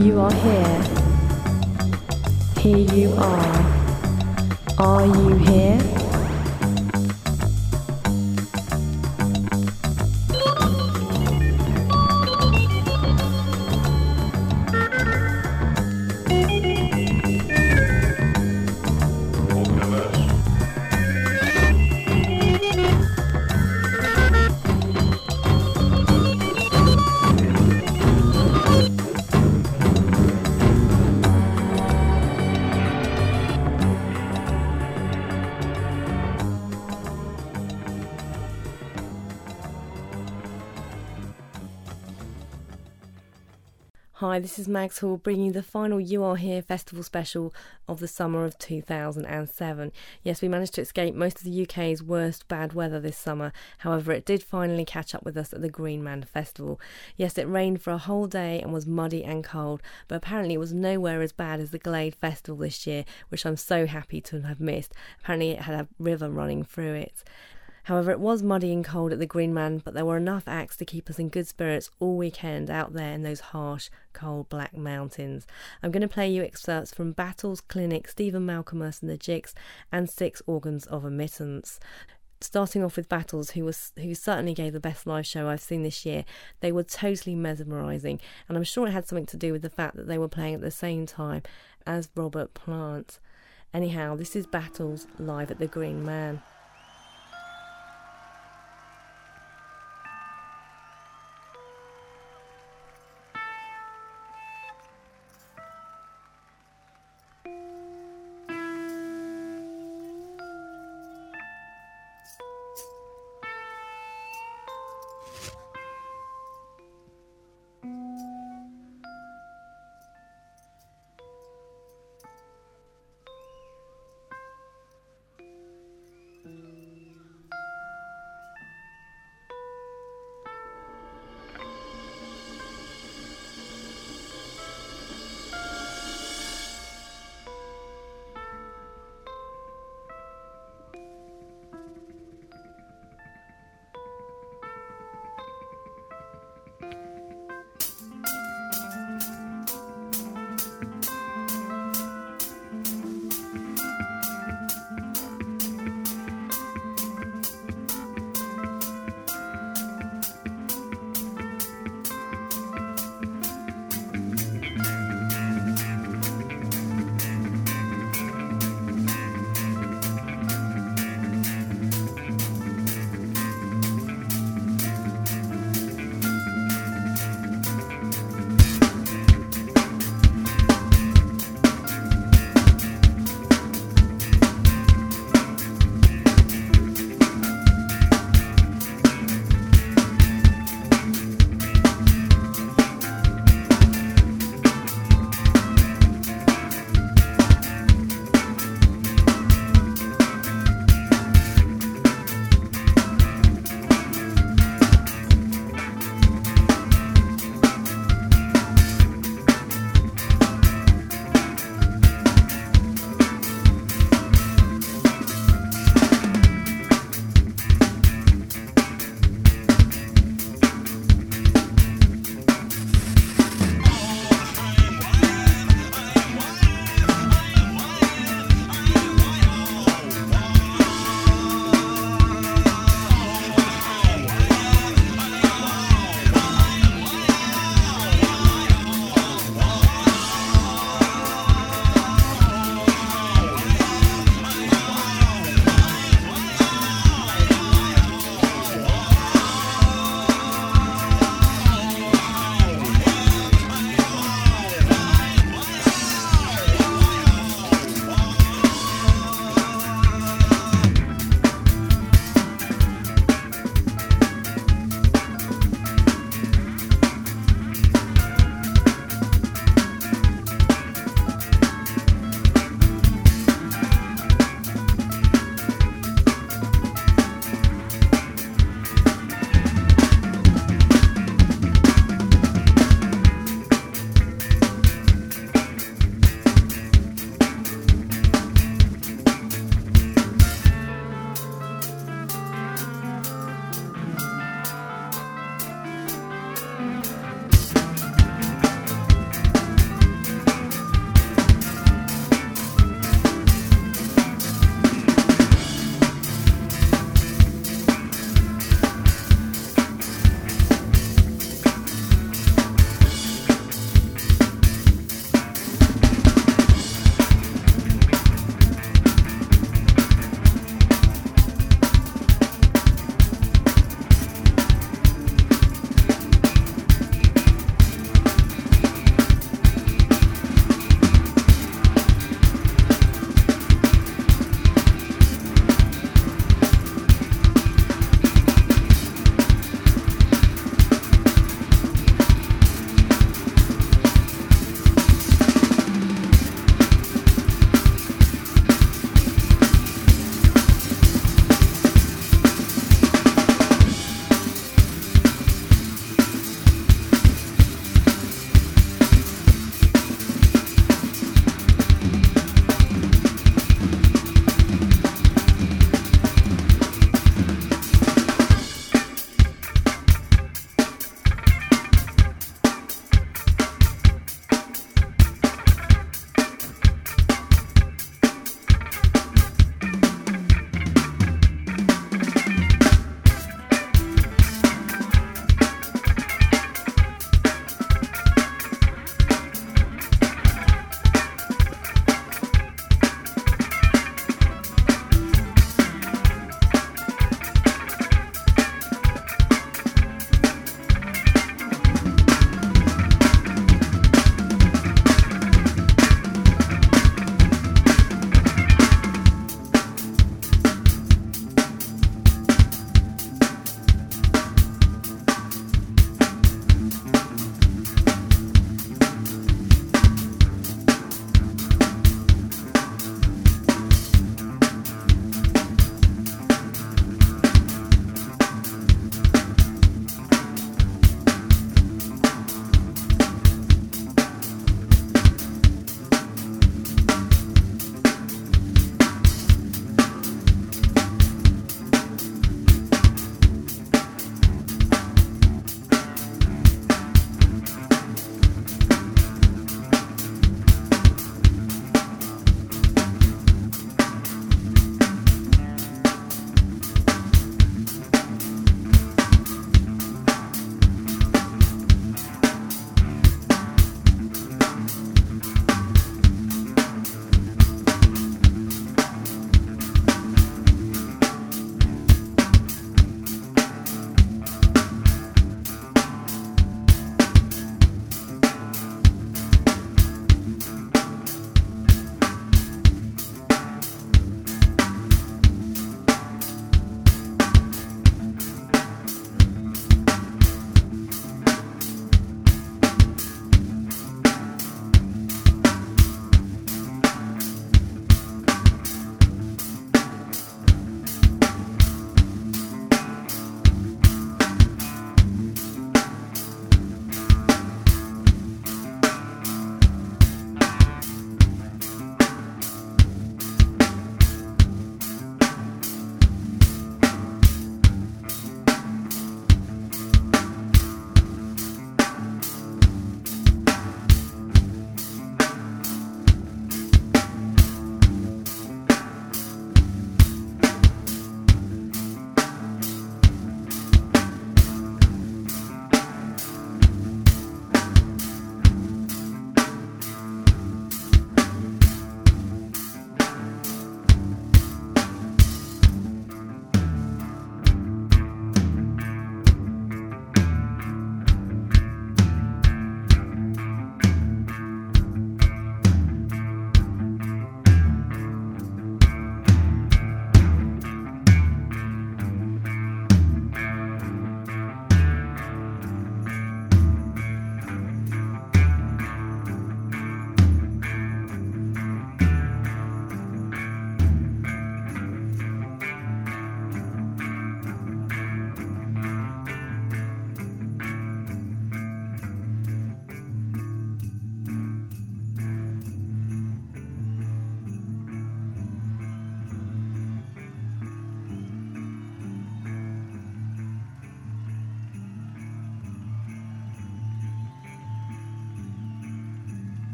You are here. Here you are. Are you here? Hi, this is Mags Hall bringing you the final You Are Here festival special of the summer of 2007. Yes, we managed to escape most of the UK's worst bad weather this summer. However, it did finally catch up with us at the Green Man Festival. Yes, it rained for a whole day and was muddy and cold, but apparently it was nowhere as bad as the Glade Festival this year, which I'm so happy to have missed. Apparently, it had a river running through it. However, it was muddy and cold at the Green Man, but there were enough acts to keep us in good spirits all weekend out there in those harsh, cold black mountains. I'm going to play you excerpts from Battles, Clinic, Stephen Malkmus and the Jicks, and Six Organs of Admittance starting off with battles who was who certainly gave the best live show I've seen this year. They were totally mesmerizing and I'm sure it had something to do with the fact that they were playing at the same time as Robert Plant. Anyhow this is battles live at the Green Man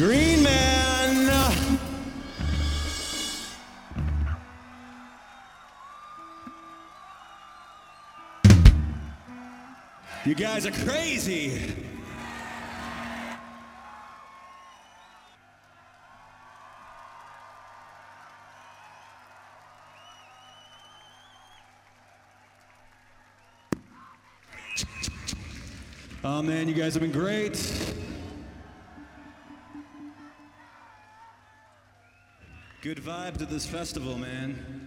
Green Man. You guys are crazy. Oh man, you guys have been great. Good vibe to this festival, man.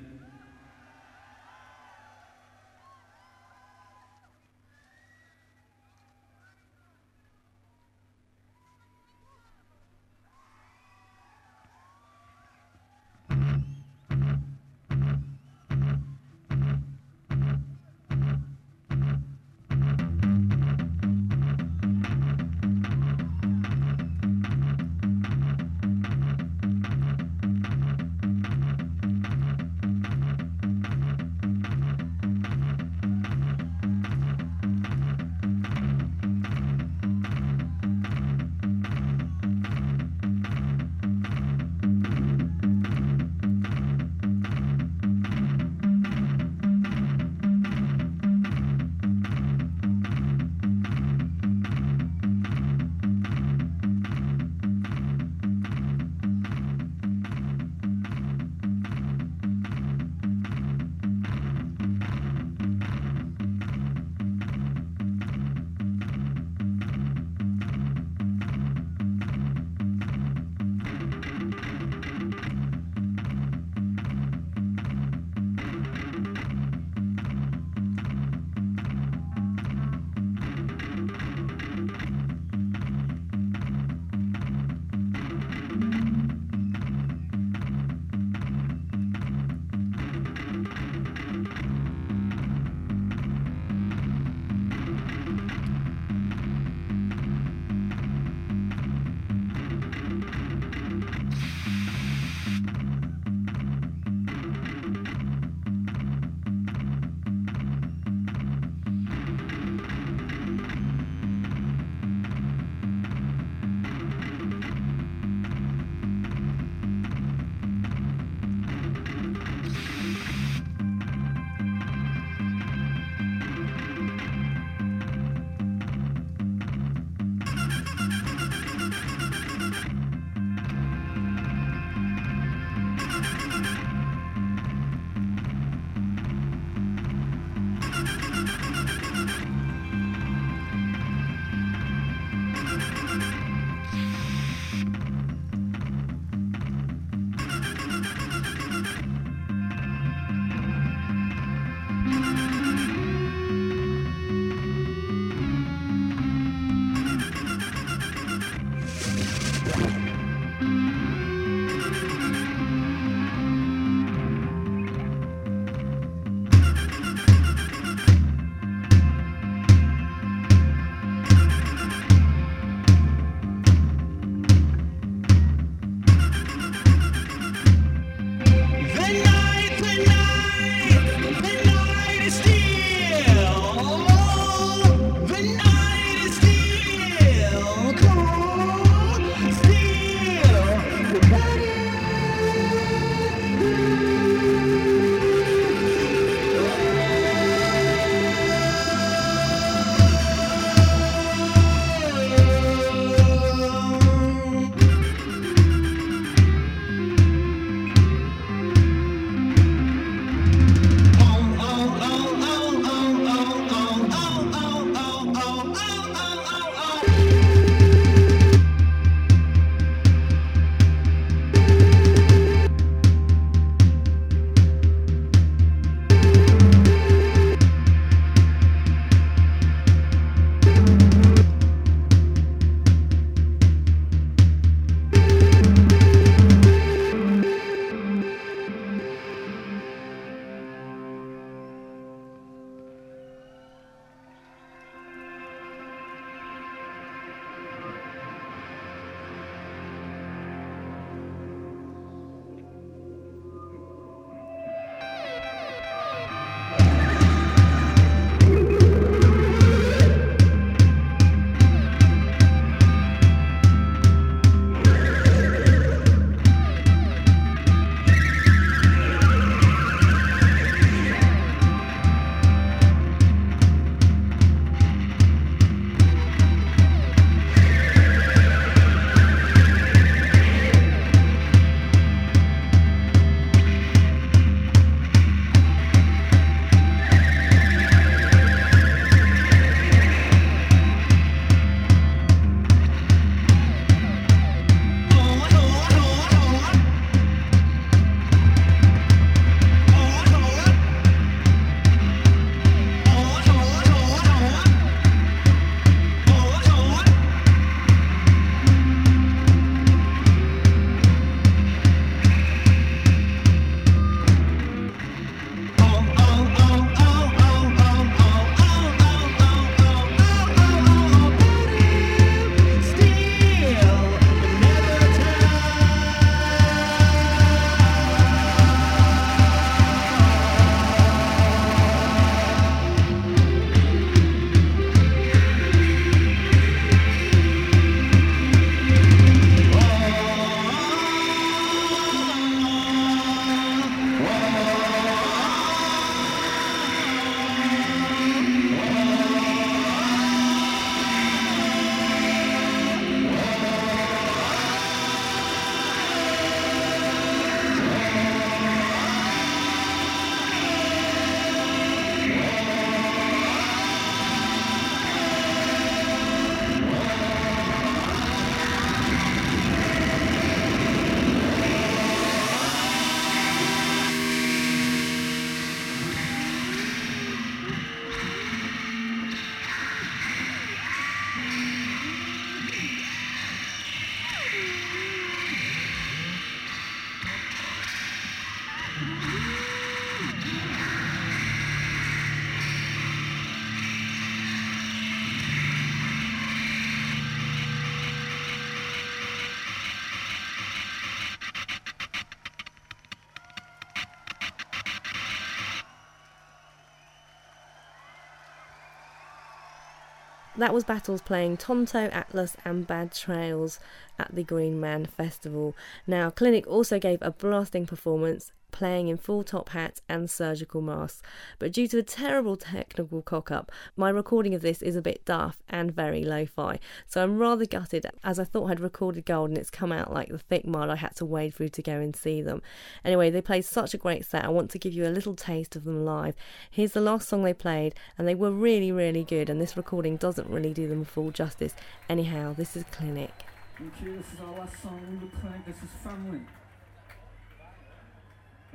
That was Battles playing Tonto, Atlas, and Bad Trails at the Green Man Festival. Now, Clinic also gave a blasting performance playing in full top hats and surgical masks. But due to a terrible technical cock up, my recording of this is a bit daft and very lo fi. So I'm rather gutted as I thought I'd recorded gold and it's come out like the thick mud I had to wade through to go and see them. Anyway, they played such a great set. I want to give you a little taste of them live. Here's the last song they played, and they were really, really good. And this recording doesn't really do them full justice. Anyhow, this is Clinic. Thank you. This is our last song. We. This is Family.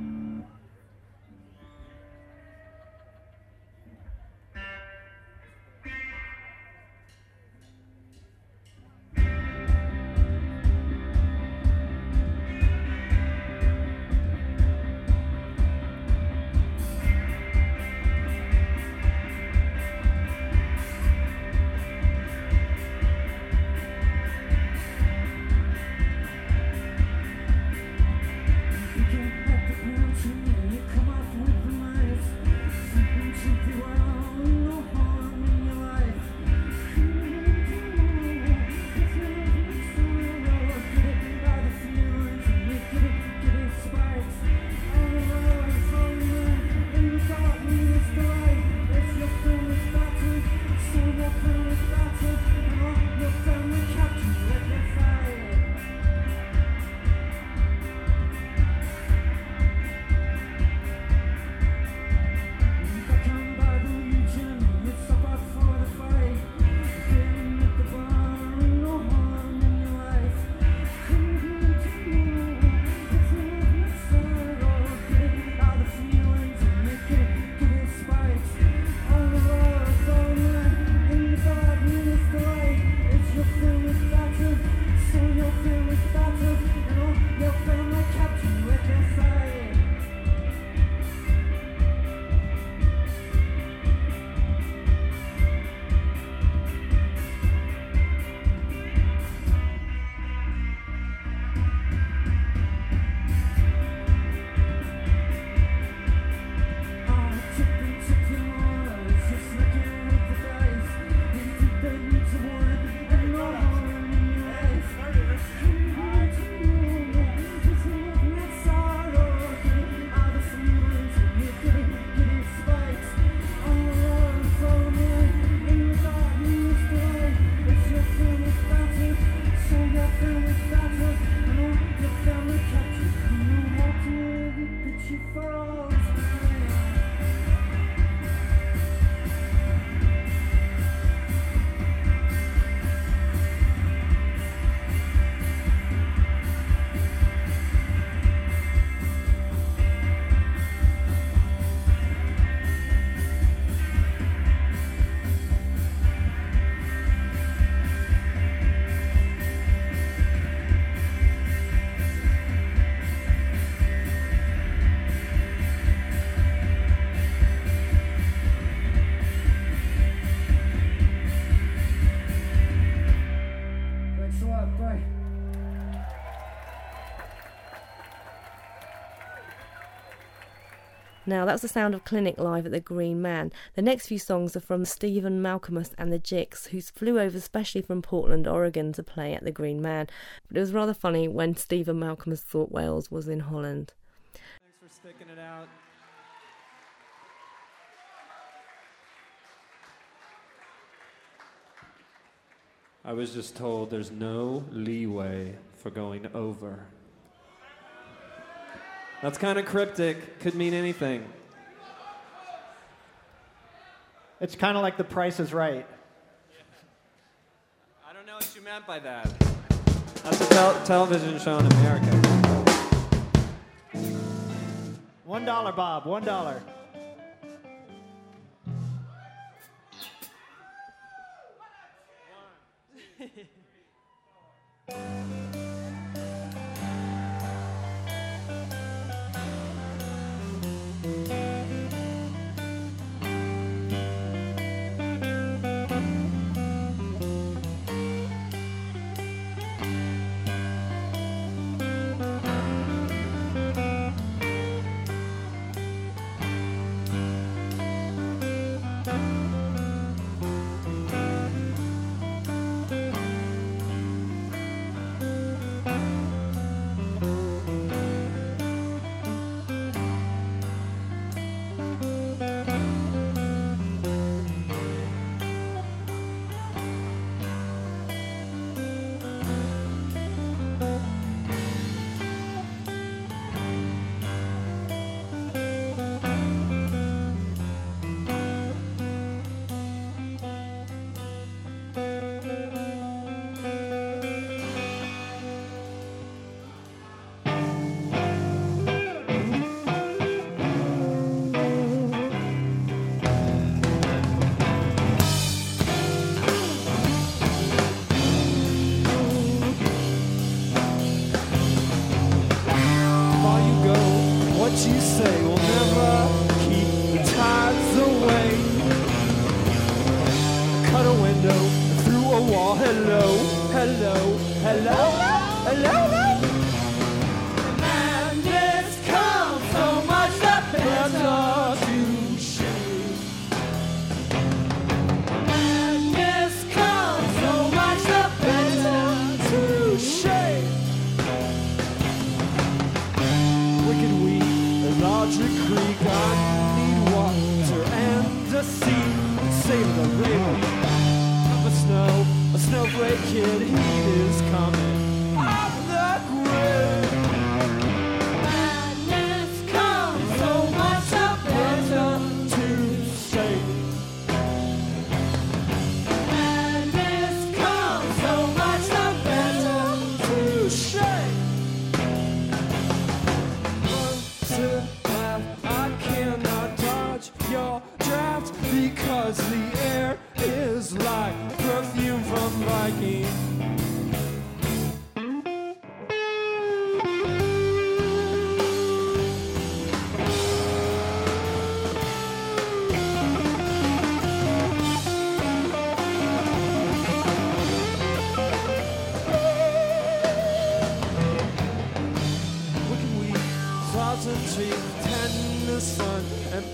Mm-hmm. Now, that's the sound of Clinic live at the Green Man. The next few songs are from Stephen Malkmus and the Jicks, who flew over specially from Portland, Oregon to play at the Green Man. But it was rather funny when Stephen Malkmus thought Wales was in Holland. Thanks for sticking it out. I was just told there's no leeway for going over. That's kind of cryptic. Could mean anything. It's kind of like the price is right. I don't know what you meant by that. That's a tel- television show in America. One dollar, Bob. One dollar.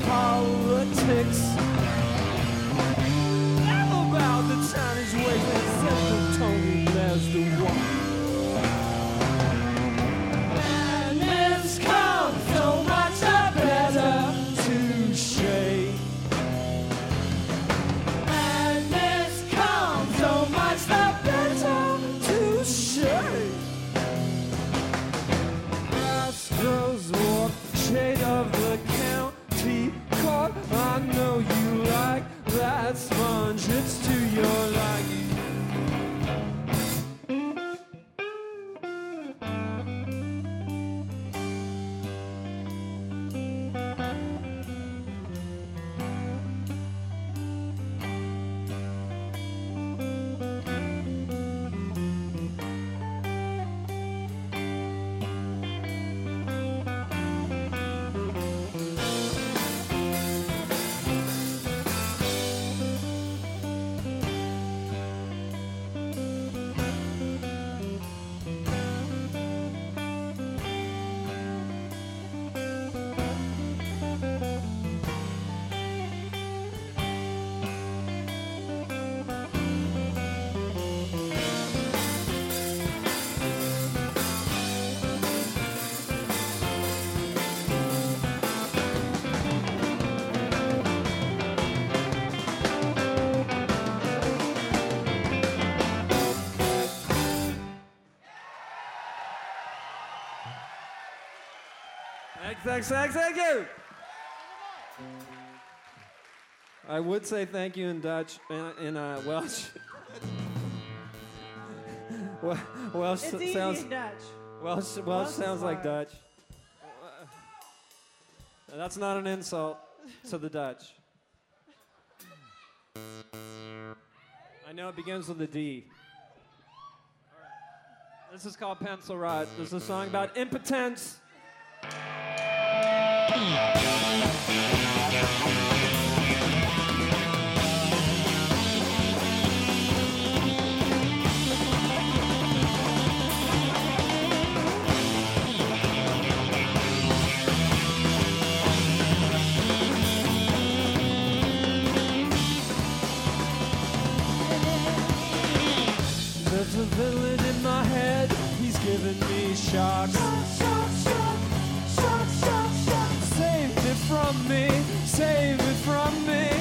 politics. Thanks, thanks, thank you. I would say thank you in Dutch and in, in uh, Welsh. Welsh sounds Dutch. Welsh, Welsh, sounds like Dutch. That's not an insult to the Dutch. I know it begins with a D. This is called Pencil Rot. This is a song about impotence. There's a villain in my head, he's giving me shocks. from me, save it from me.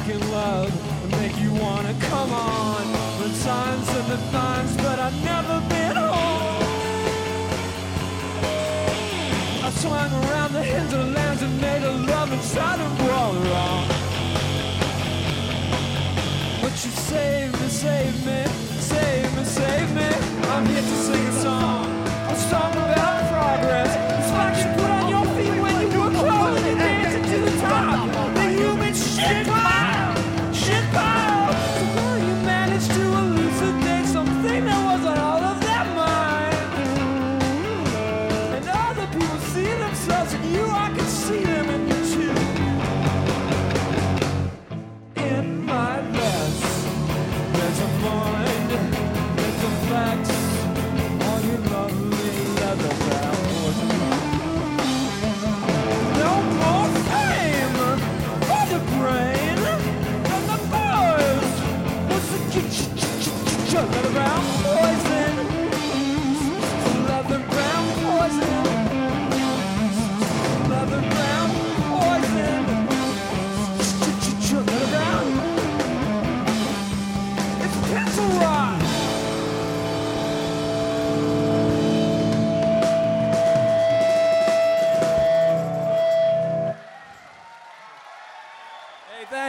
Second love and make you wanna come on. The times and the times, but I've never been home. I swung around the hinterlands and made a love inside a wall wrong. But you save me, save me, save me, save me. I'm here to sing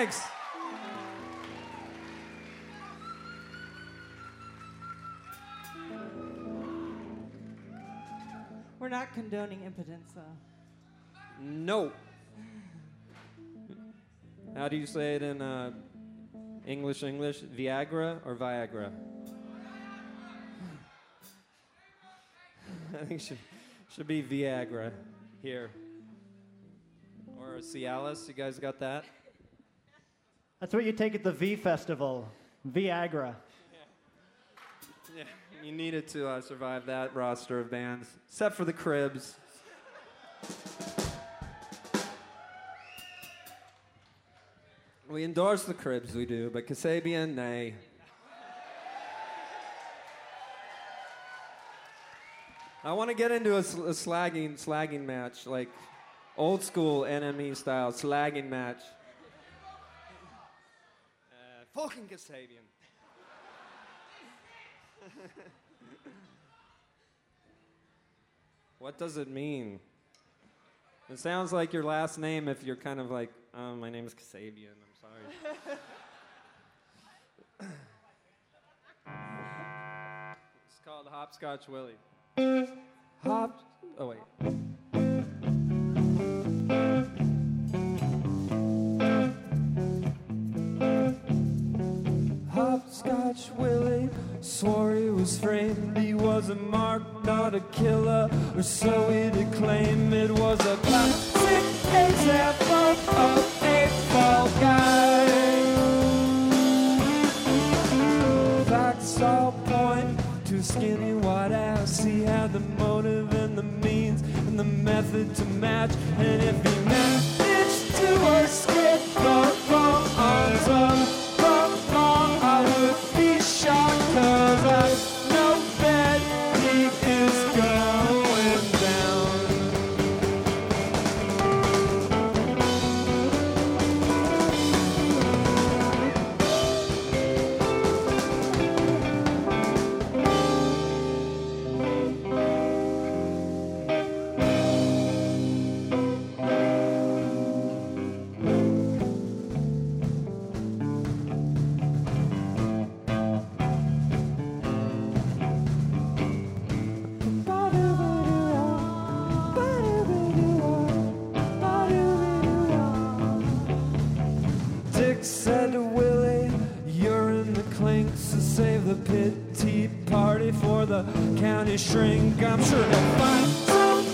thanks. We're not condoning impotence, though. No. How do you say it in uh, English? English? Viagra or Viagra? I think should should be Viagra here. Or Cialis. You guys got that? That's what you take at the V Festival. Viagra. Yeah, you needed to uh, survive that roster of bands, except for the Cribs. We endorse the Cribs, we do, but Kasabian, nay. I want to get into a, sl- a slagging, slagging match, like old school NME style slagging match. Uh, fucking Kasabian. What does it mean? It sounds like your last name if you're kind of like, oh, my name is Kasabian. I'm sorry. it's called Hopscotch Willie. Hop. Oh, wait. Hopscotch Willie swore he was framed. He was a mark, not a killer, or so he declaimed. It was a classic example of method to match. And if Dick said to Willie, You're in the clink, so save the pity party for the county shrink. I'm sure they'll find some